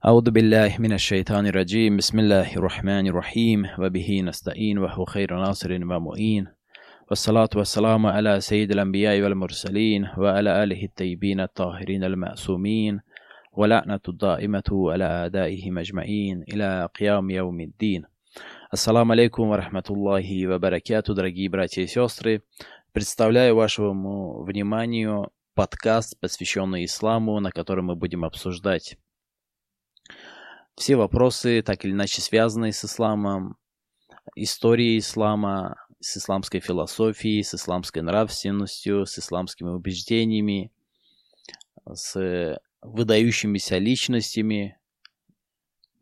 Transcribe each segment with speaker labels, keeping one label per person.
Speaker 1: أعوذ بالله من الشيطان الرجيم بسم الله الرحمن الرحيم وبه نستعين وهو خير ناصر ومؤين والصلاة والسلام على سيد الأنبياء والمرسلين وعلى آله الطيبين الطاهرين المعصومين ولعنة الدائمة على أعدائهم أجمعين إلى قيام يوم الدين Ассаламу алейкум ва рахматуллахи ва баракату, дорогие братья и сестры. Представляю вашему вниманию подкаст, посвященный исламу, на котором мы будем обсуждать все вопросы, так или иначе связанные с исламом, история ислама, с исламской философией, с исламской нравственностью, с исламскими убеждениями, с выдающимися личностями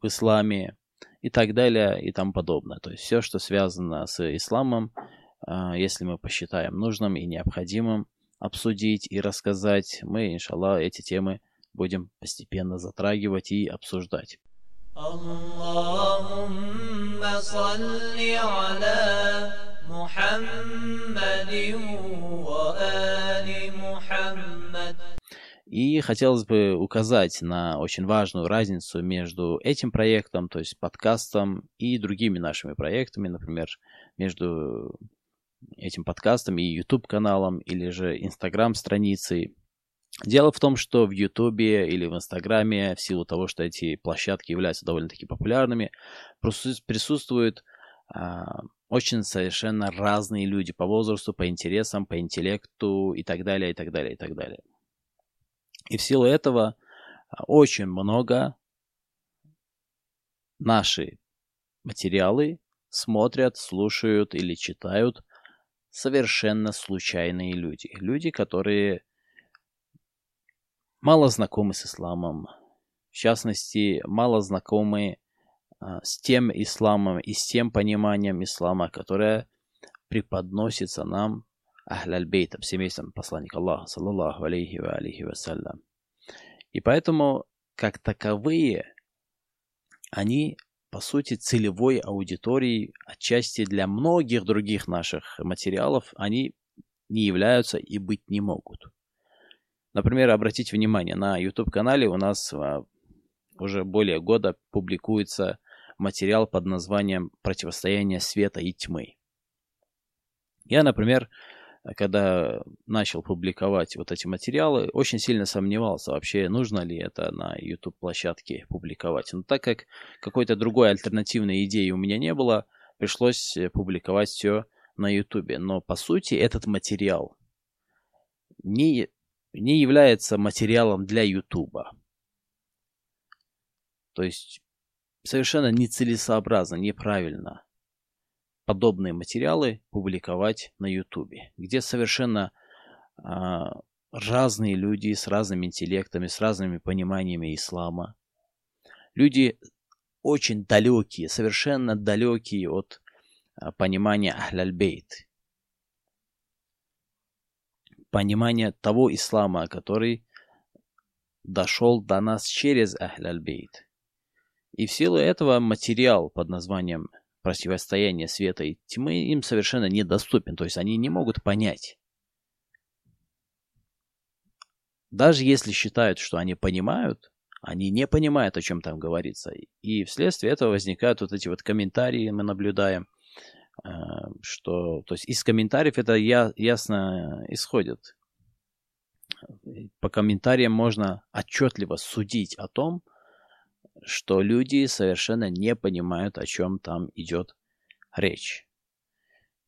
Speaker 1: в исламе и так далее и тому подобное. То есть все, что связано с исламом, а, если мы посчитаем нужным и необходимым обсудить и рассказать, мы, иншаллах, эти темы будем постепенно затрагивать и обсуждать. اللهم صل على محمد وآل محمد И хотелось бы указать на очень важную разницу между этим проектом, то есть подкастом, и другими нашими проектами, например, между этим подкастом и YouTube-каналом, или же Instagram-страницей. Дело в том, что в Ютубе или в Инстаграме, в силу того, что эти площадки являются довольно-таки популярными, присутствуют а, очень совершенно разные люди по возрасту, по интересам, по интеллекту и так далее, и так далее, и так далее. И в силу этого а, очень много наши материалы смотрят, слушают или читают совершенно случайные люди. Люди, которые мало знакомы с исламом, в частности, мало знакомы а, с тем исламом и с тем пониманием ислама, которое преподносится нам Ахляль-Бейтом, семейством посланника Аллаха, саллаллаху алейхи ва алейхи вассалям. И поэтому, как таковые, они, по сути, целевой аудиторией, отчасти для многих других наших материалов, они не являются и быть не могут. Например, обратите внимание, на YouTube-канале у нас а, уже более года публикуется материал под названием «Противостояние света и тьмы». Я, например, когда начал публиковать вот эти материалы, очень сильно сомневался вообще, нужно ли это на YouTube-площадке публиковать. Но так как какой-то другой альтернативной идеи у меня не было, пришлось э, публиковать все на YouTube. Но по сути этот материал не, не является материалом для YouTube. То есть совершенно нецелесообразно, неправильно подобные материалы публиковать на Ютубе, где совершенно а, разные люди с разными интеллектами, с разными пониманиями ислама. Люди очень далекие, совершенно далекие от а, понимания Ахляльбейт. Понимания того ислама, который дошел до нас через Ахляльбейт. И в силу этого материал под названием противостояние света и тьмы им совершенно недоступен, то есть они не могут понять. Даже если считают, что они понимают, они не понимают, о чем там говорится. И вследствие этого возникают вот эти вот комментарии, мы наблюдаем, что, то есть из комментариев это я, ясно исходит. По комментариям можно отчетливо судить о том, что люди совершенно не понимают, о чем там идет речь.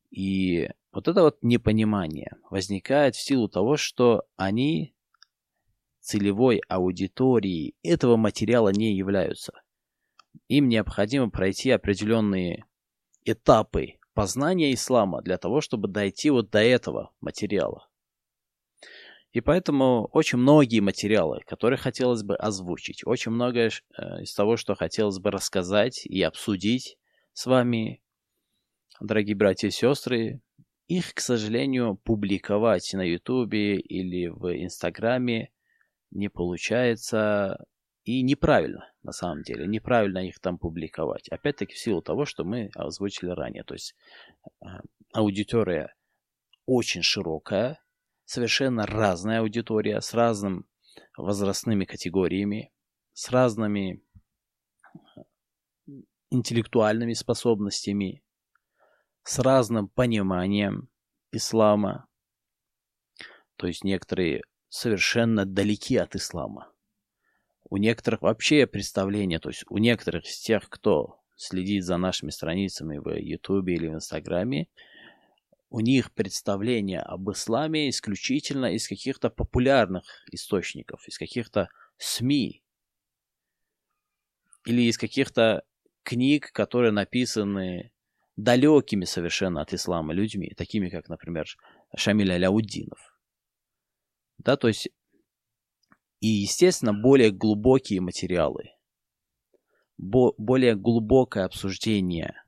Speaker 1: И вот это вот непонимание возникает в силу того, что они целевой аудиторией этого материала не являются. Им необходимо пройти определенные этапы познания ислама для того, чтобы дойти вот до этого материала. И поэтому очень многие материалы, которые хотелось бы озвучить, очень многое э, из того, что хотелось бы рассказать и обсудить с вами, дорогие братья и сестры, их, к сожалению, публиковать на Ютубе или в Инстаграме не получается и неправильно, на самом деле, неправильно их там публиковать. Опять-таки в силу того, что мы озвучили ранее. То есть э, аудитория очень широкая, совершенно разная аудитория с разными возрастными категориями, с разными интеллектуальными способностями, с разным пониманием ислама. То есть некоторые совершенно далеки от ислама. У некоторых вообще представление, то есть у некоторых из тех, кто следит за нашими страницами в Ютубе или в Инстаграме, у них представление об исламе исключительно из каких-то популярных источников, из каких-то СМИ или из каких-то книг, которые написаны далекими совершенно от ислама людьми, такими как, например, Шамиль Аляуддинов. Да, то есть и, естественно, более глубокие материалы, бо более глубокое обсуждение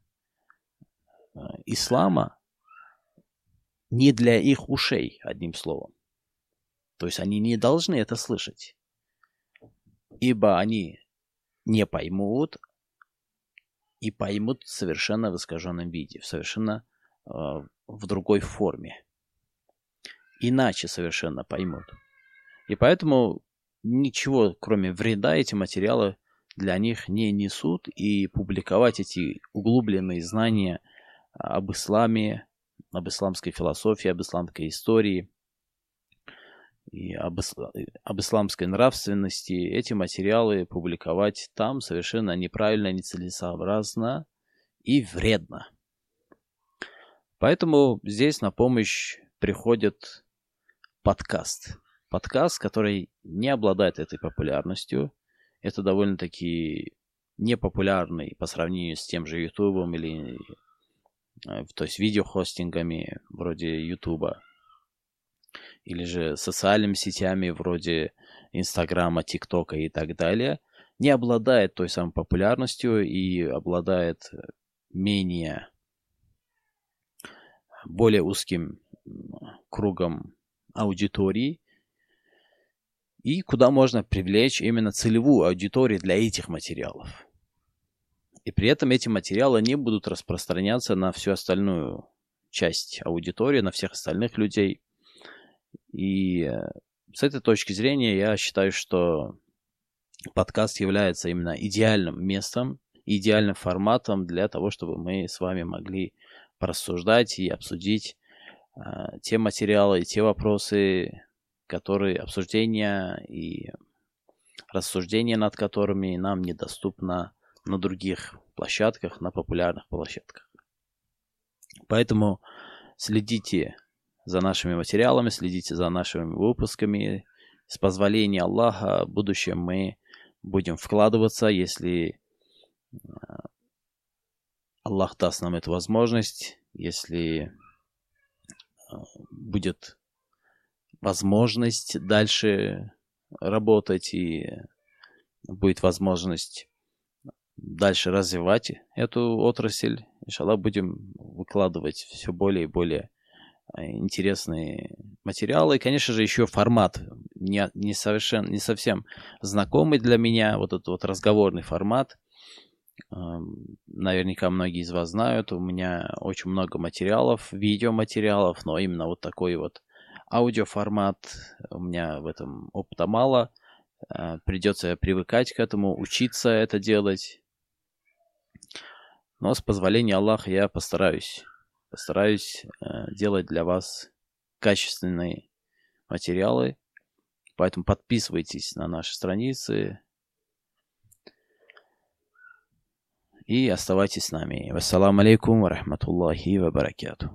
Speaker 1: э, ислама не для их ушей, одним словом. То есть они не должны это слышать, ибо они не поймут и поймут совершенно в искаженном виде, совершенно э, в другой форме. Иначе совершенно поймут. И поэтому ничего, кроме вреда, эти материалы для них не несут, и публиковать эти углубленные знания об исламе, об исламской философии, об исламской истории и об, об исламской нравственности, эти материалы публиковать там совершенно неправильно, нецелесообразно и вредно. Поэтому здесь на помощь приходит подкаст. Подкаст, который не обладает этой популярностью. Это довольно-таки непопулярный по сравнению с тем же Ютубом или Э, то есть видеохостингами вроде Ютуба, или же социальными сетями вроде Инстаграма, ТикТока и так далее, не обладает той самой популярностью и обладает менее более узким кругом аудитории, и куда можно привлечь именно целевую аудиторию для этих материалов. И при этом эти материалы не будут распространяться на всю остальную часть аудитории, на всех остальных людей. И э, с этой точки зрения я считаю, что подкаст является именно идеальным местом, идеальным форматом для того, чтобы мы с вами могли порассуждать и обсудить э, те материалы и те вопросы, которые обсуждения и рассуждения над которыми нам недоступно на других площадках, на популярных площадках. Поэтому следите за нашими материалами, следите за нашими выпусками. С позволения Аллаха в будущем мы будем вкладываться, если э, Аллах даст нам эту возможность, если э, будет возможность дальше работать и будет возможность дальше развивать эту отрасль. Иншаллах, будем выкладывать все более и более э, интересные материалы. И, конечно же, еще формат не, не, совершенно, не совсем знакомый для меня, вот этот вот разговорный формат. Наверняка многие из вас знают, у меня очень много материалов, видеоматериалов, но именно вот такой вот аудиоформат, у меня в этом опыта мало. Э, придется привыкать к этому, учиться это делать. Но с позволения Аллаха я постараюсь. Постараюсь э, делать для вас качественные материалы. Поэтому подписывайтесь на наши страницы. И оставайтесь с нами. Вассаламу алейкум ва рахматуллахи ва баракату.